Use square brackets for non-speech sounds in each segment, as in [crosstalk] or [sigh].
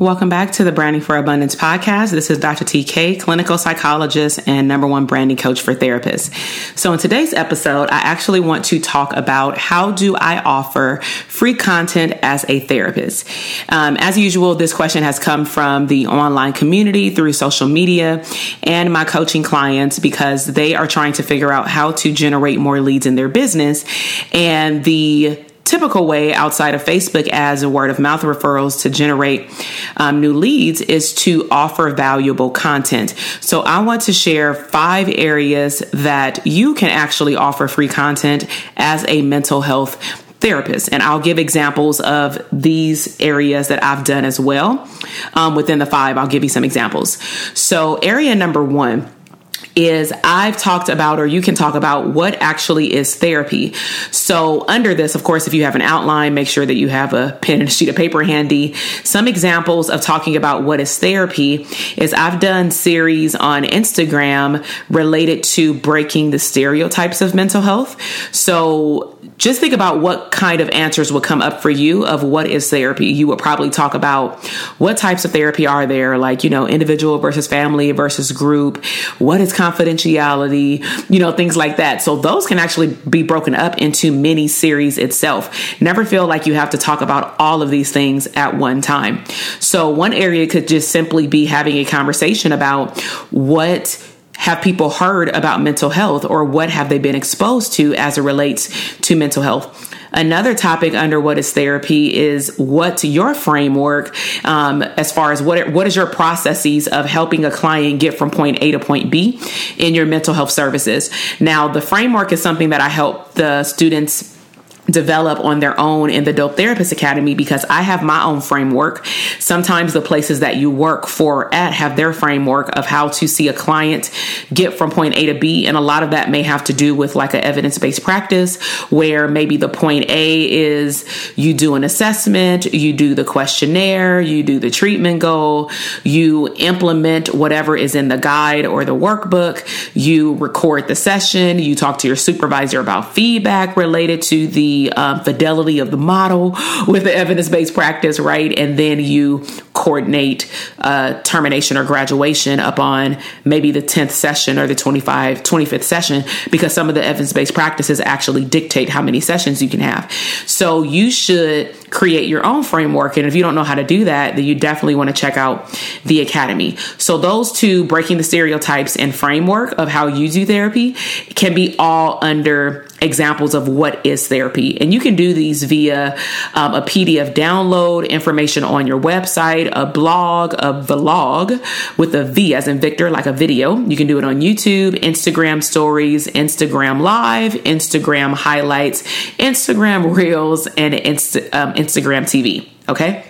Welcome back to the Branding for Abundance podcast. This is Dr. TK, clinical psychologist and number one branding coach for therapists. So in today's episode, I actually want to talk about how do I offer free content as a therapist. Um, as usual, this question has come from the online community through social media and my coaching clients because they are trying to figure out how to generate more leads in their business. And the typical way outside of Facebook as a word of mouth referrals to generate um, new leads is to offer valuable content. So I want to share five areas that you can actually offer free content as a mental health therapist. And I'll give examples of these areas that I've done as well. Um, within the five, I'll give you some examples. So, area number one is I've talked about, or you can talk about what actually is therapy. So, under this, of course, if you have an outline, make sure that you have a pen and a sheet of paper handy. Some examples of talking about what is therapy is I've done series on Instagram related to breaking the stereotypes of mental health. So, just think about what kind of answers would come up for you of what is therapy. You would probably talk about what types of therapy are there, like, you know, individual versus family versus group. What is confidentiality? You know, things like that. So those can actually be broken up into mini series itself. Never feel like you have to talk about all of these things at one time. So one area could just simply be having a conversation about what have people heard about mental health or what have they been exposed to as it relates to mental health? Another topic under what is therapy is what's your framework um, as far as what what is your processes of helping a client get from point A to point B in your mental health services. Now, the framework is something that I help the students develop on their own in the Dope Therapist Academy because I have my own framework. Sometimes the places that you work for at have their framework of how to see a client get from point A to B. And a lot of that may have to do with like an evidence based practice where maybe the point A is you do an assessment, you do the questionnaire, you do the treatment goal, you implement whatever is in the guide or the workbook, you record the session, you talk to your supervisor about feedback related to the um, fidelity of the model with the evidence based practice, right? And then you coordinate uh, termination or graduation upon maybe the 10th session or the 25, 25th session because some of the evidence based practices actually dictate how many sessions you can have. So you should create your own framework. And if you don't know how to do that, then you definitely want to check out the Academy. So those two, breaking the stereotypes and framework of how you do therapy, can be all under examples of what is therapy. And you can do these via um, a PDF download, information on your website, a blog, a vlog with a V as in Victor, like a video. You can do it on YouTube, Instagram stories, Instagram live, Instagram highlights, Instagram reels, and um, Instagram TV. Okay.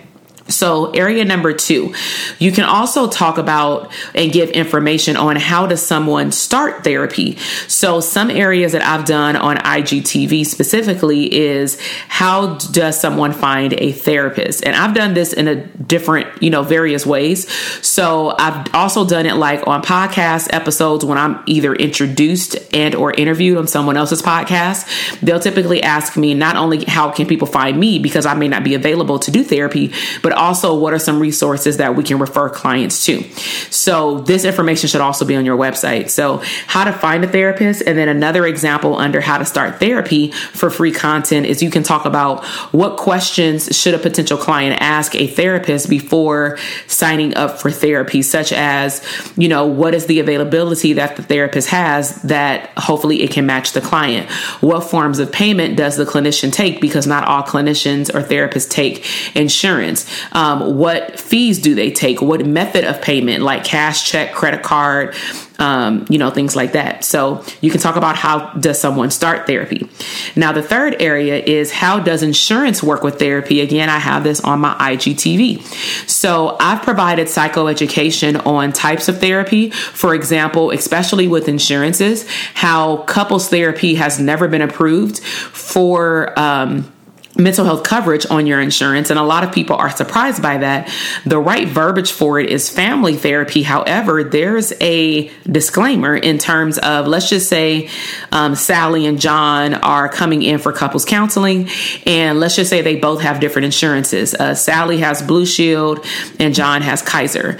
So, area number two, you can also talk about and give information on how does someone start therapy. So, some areas that I've done on IGTV specifically is how does someone find a therapist? And I've done this in a different, you know, various ways. So, I've also done it like on podcast episodes when I'm either introduced and or interviewed on someone else's podcast. They'll typically ask me not only how can people find me because I may not be available to do therapy, but also what are some resources that we can refer clients to. So this information should also be on your website. So how to find a therapist. And then another example under how to start therapy for free content is you can talk about what questions should a potential client ask a therapist before signing up for therapy, such as, you know, what is the availability that the therapist has that hopefully it can match the client? What forms of payment does the clinician take? Because not all clinicians or therapists take insurance. Um, what fees do they take? What method of payment, like cash, check, credit card, um, you know, things like that. So you can talk about how does someone start therapy. Now, the third area is how does insurance work with therapy? Again, I have this on my IGTV. So I've provided psychoeducation on types of therapy. For example, especially with insurances, how couples therapy has never been approved for, um, mental health coverage on your insurance. And a lot of people are surprised by that. The right verbiage for it is family therapy. However, there's a disclaimer in terms of, let's just say, um, Sally and John are coming in for couples counseling. And let's just say they both have different insurances. Uh, Sally has Blue Shield and John has Kaiser.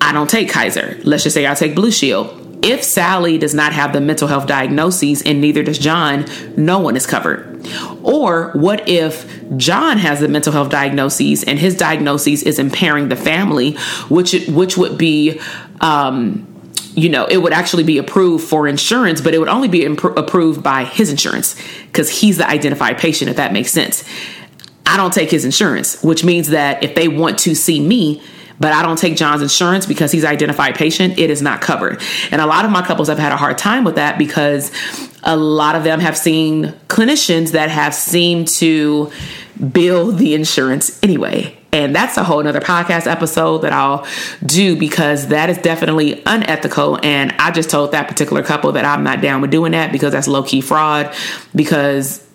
I don't take Kaiser. Let's just say I take Blue Shield if Sally does not have the mental health diagnoses and neither does John, no one is covered. Or what if John has the mental health diagnoses and his diagnoses is impairing the family, which which would be um, you know, it would actually be approved for insurance, but it would only be approved by his insurance because he's the identified patient, if that makes sense. I don't take his insurance, which means that if they want to see me, but I don't take John's insurance because he's identified patient, it is not covered. And a lot of my couples have had a hard time with that because a lot of them have seen clinicians that have seemed to bill the insurance anyway. And that's a whole nother podcast episode that I'll do because that is definitely unethical. And I just told that particular couple that I'm not down with doing that because that's low key fraud. Because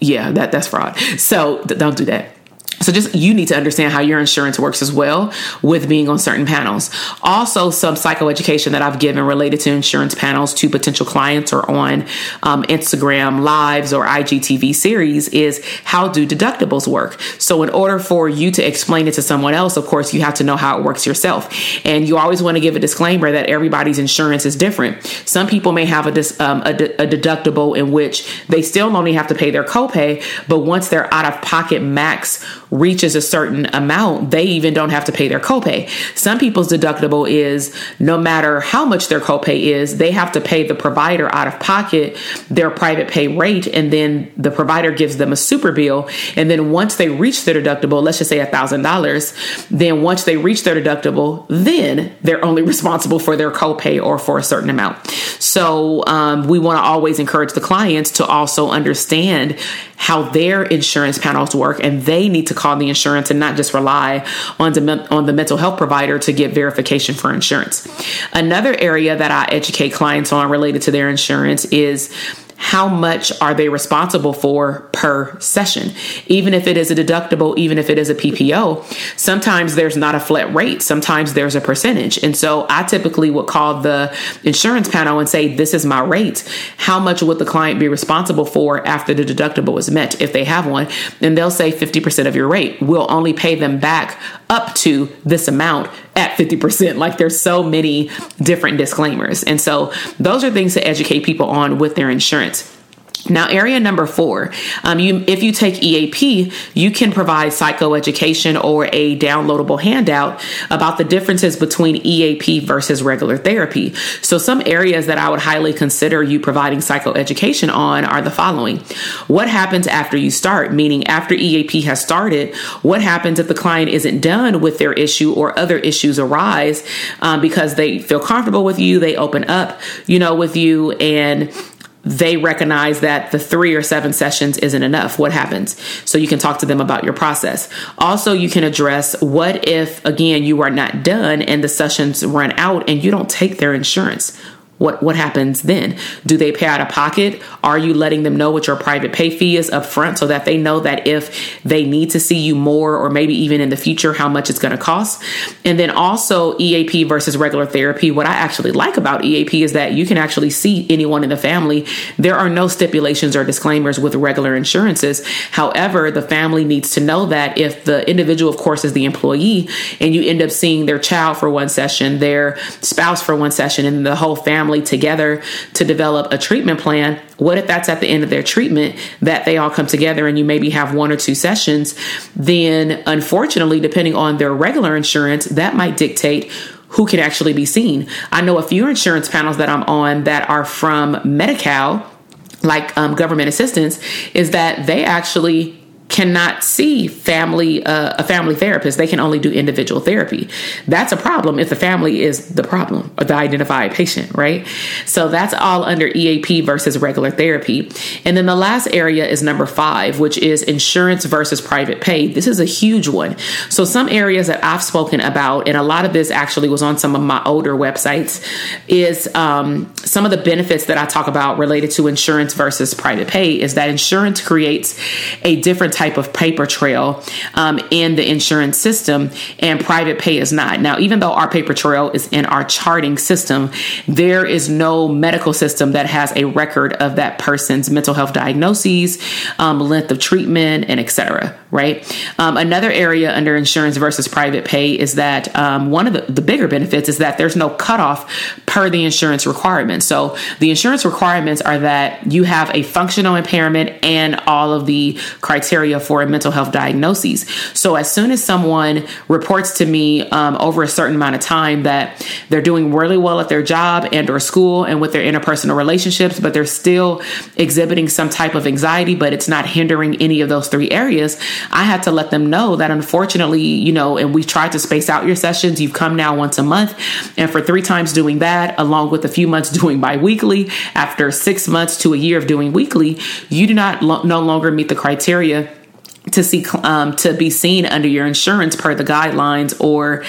yeah, that that's fraud. So th- don't do that. So just you need to understand how your insurance works as well with being on certain panels. Also, some psychoeducation that I've given related to insurance panels to potential clients or on um, Instagram lives or IGTV series is how do deductibles work. So in order for you to explain it to someone else, of course, you have to know how it works yourself. And you always want to give a disclaimer that everybody's insurance is different. Some people may have a, dis, um, a, a deductible in which they still only have to pay their copay, but once they're out of pocket max reaches a certain amount, they even don't have to pay their copay. Some people's deductible is no matter how much their copay is, they have to pay the provider out of pocket their private pay rate, and then the provider gives them a super bill. And then once they reach their deductible, let's just say a thousand dollars, then once they reach their deductible, then they're only [laughs] responsible for their copay or for a certain amount. So um, we want to always encourage the clients to also understand how their insurance panels work, and they need to call the insurance and not just rely on the, on the mental health provider to get verification for insurance. Another area that I educate clients on related to their insurance is how much are they responsible for per session? Even if it is a deductible, even if it is a PPO, sometimes there's not a flat rate. Sometimes there's a percentage. And so I typically would call the insurance panel and say, This is my rate. How much would the client be responsible for after the deductible is met if they have one? And they'll say 50% of your rate. We'll only pay them back up to this amount at 50%. Like there's so many different disclaimers. And so those are things to educate people on with their insurance. Now, area number four, um, you, if you take EAP, you can provide psychoeducation or a downloadable handout about the differences between EAP versus regular therapy. So, some areas that I would highly consider you providing psychoeducation on are the following What happens after you start? Meaning, after EAP has started, what happens if the client isn't done with their issue or other issues arise um, because they feel comfortable with you, they open up, you know, with you, and they recognize that the three or seven sessions isn't enough. What happens? So you can talk to them about your process. Also, you can address what if, again, you are not done and the sessions run out and you don't take their insurance? What what happens then? Do they pay out of pocket? Are you letting them know what your private pay fee is up front so that they know that if they need to see you more or maybe even in the future how much it's going to cost? And then also EAP versus regular therapy. What I actually like about EAP is that you can actually see anyone in the family. There are no stipulations or disclaimers with regular insurances. However, the family needs to know that if the individual of course is the employee and you end up seeing their child for one session, their spouse for one session and the whole family family together to develop a treatment plan. What if that's at the end of their treatment that they all come together and you maybe have one or two sessions? Then, unfortunately, depending on their regular insurance, that might dictate who can actually be seen. I know a few insurance panels that I'm on that are from Medi Cal, like um, government assistance, is that they actually cannot see family uh, a family therapist. They can only do individual therapy. That's a problem if the family is the problem or the identified patient right? So that's all under eap versus regular therapy. And then the last area is number five which is insurance versus private pay. This is a huge one. So some areas that i've spoken about and a lot of this actually was on some of my older websites is um, some of the benefits that i talk about related to insurance versus private pay is that insurance creates a different type of paper trail um, in the insurance system, and private pay is not. Now, even though our paper trail is in our charting system, there is no medical system that has a record of that person's mental health diagnoses, um, length of treatment, and etc. Right. Um, another area under insurance versus private pay is that um, one of the, the bigger benefits is that there's no cutoff per the insurance requirements. So the insurance requirements are that you have a functional impairment and all of the criteria criteria for a mental health diagnosis. So as soon as someone reports to me um, over a certain amount of time that they're doing really well at their job and or school and with their interpersonal relationships, but they're still exhibiting some type of anxiety, but it's not hindering any of those three areas, I had to let them know that unfortunately, you know, and we've tried to space out your sessions. You've come now once a month, and for three times doing that, along with a few months [laughs] doing biweekly, after six months to a year of doing weekly, you do not lo- no longer meet the criteria to see um, to be seen under your insurance per the guidelines or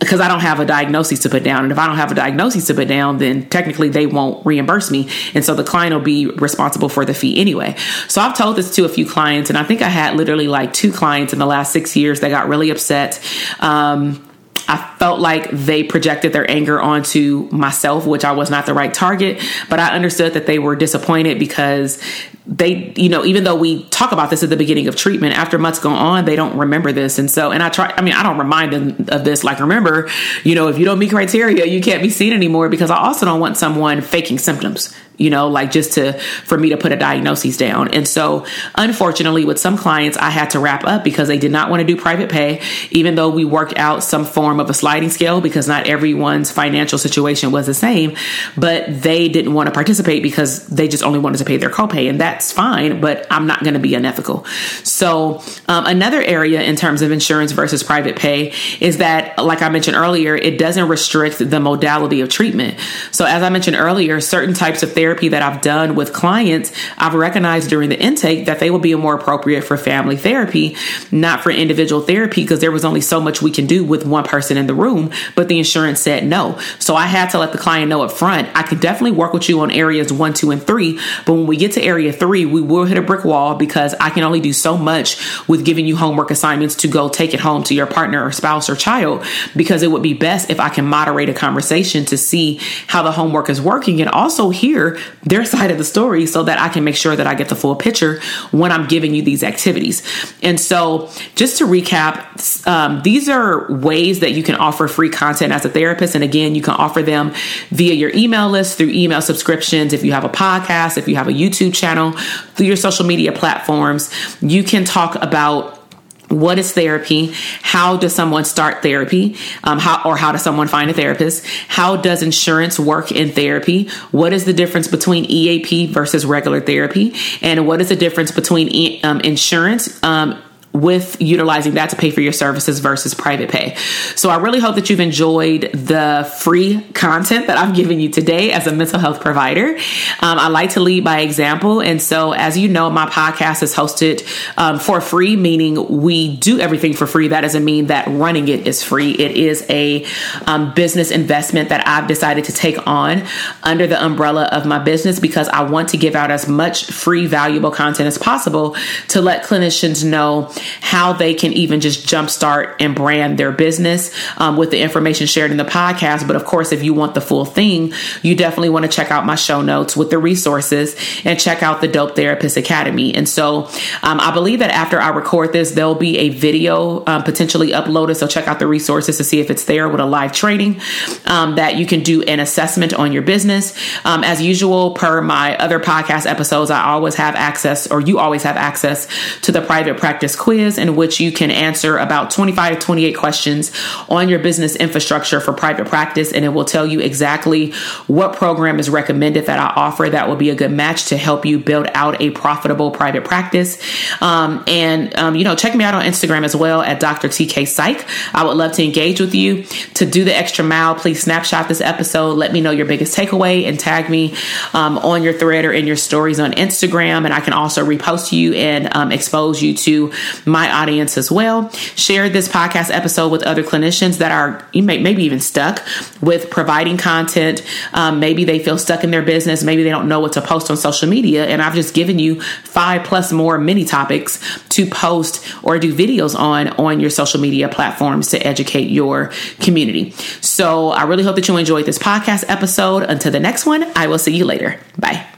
because I don't have a diagnosis to put down. And if I don't have a diagnosis to put down, then technically they won't reimburse me. And so the client will be responsible for the fee anyway. So I've told this to a few clients, and I think I had literally like two clients in the last six years that got really upset. Um, I felt like they projected their anger onto myself, which I was not the right target. But I understood that they were disappointed because they, you know, even though we talk about this at the beginning of treatment, after months go on, they don't remember this. And so, and I try, I mean, I don't remind them of this. Like, remember, you know, if you don't meet criteria, you can't be seen anymore because I also don't want someone faking symptoms you know, like just to for me to put a diagnosis down. And so, unfortunately, with some clients, I had to wrap up because they did not want to do private pay, even though we worked out some form of a sliding scale because not everyone's financial situation was the same. But they didn't want to participate because they just only wanted to pay their copay, and that's fine. But I'm not going to be unethical. So, um, another area in terms of insurance versus private pay is that, like I mentioned earlier, it doesn't restrict the modality of treatment. So, as I mentioned earlier, certain types of therapy that I've done with clients, I've recognized during the intake that they will be more appropriate for family therapy, not for individual therapy, because there was only so much we can do with one person in the room. But the insurance said no. So I had to let the client know up front, I could definitely work with you on areas one, two, and three. But when we get to area three, we will hit a brick wall because I can only do so much with giving you homework assignments to go take it home to your partner or spouse or child, because it would be best if I can moderate a conversation to see how the homework is working and also hear their [laughs] side of the story so that I can make sure that I get the full picture when I'm giving you these activities. And so, just to recap, um, these are ways that you can offer free content as a therapist. And again, you can offer them via your email list, through email subscriptions, if you have a podcast, if you have a YouTube channel, through your social media platforms. You can talk about what is therapy how does someone start therapy um, how or how does someone find a therapist how does insurance work in therapy what is the difference between eap versus regular therapy and what is the difference between um, insurance um, with utilizing that to pay for your services versus private pay. So I really hope that you've enjoyed the free content that I've given you today as a mental health provider. Um, I like to lead by example. And so, as you know, my podcast is hosted um, for free, meaning we do everything for free. That doesn't mean that running it is free. It is a um, business investment that I've decided to take on under the umbrella of my business because I want to give out as much free, valuable content as possible to let clinicians know how they can even just jumpstart and brand their business um, with the information shared in the podcast. But of course, if you want the full thing, you definitely want to check out my show notes with the resources and check out the Dope Therapist Academy. And so um, I believe that after I record this, there'll be a video um, potentially uploaded. So check out the resources to see if it's there with a live training um, that you can do an assessment on your business. Um, as usual, per my other podcast episodes, I always have access, or you always have access to the private practice quiz in which you can answer about 25 to 28 questions on your business infrastructure for private practice. And it will tell you exactly what program is recommended that I offer that will be a good match to help you build out a profitable private practice. Um, and, um, you know, check me out on Instagram as well at Dr. TK Psych. I would love to engage with you. To do the extra mile, please snapshot this episode. Let me know your biggest takeaway and tag me um, on your thread or in your stories on Instagram. And I can also repost you and um, expose you to my audience as well. Share this podcast episode with other clinicians that are you may, maybe even stuck with providing content. Um, maybe they feel stuck in their business. Maybe they don't know what to post on social media. And I've just given you five plus more mini topics to post or do videos on on your social media platforms to educate your community. So I really hope that you enjoyed this podcast episode. Until the next one, I will see you later. Bye.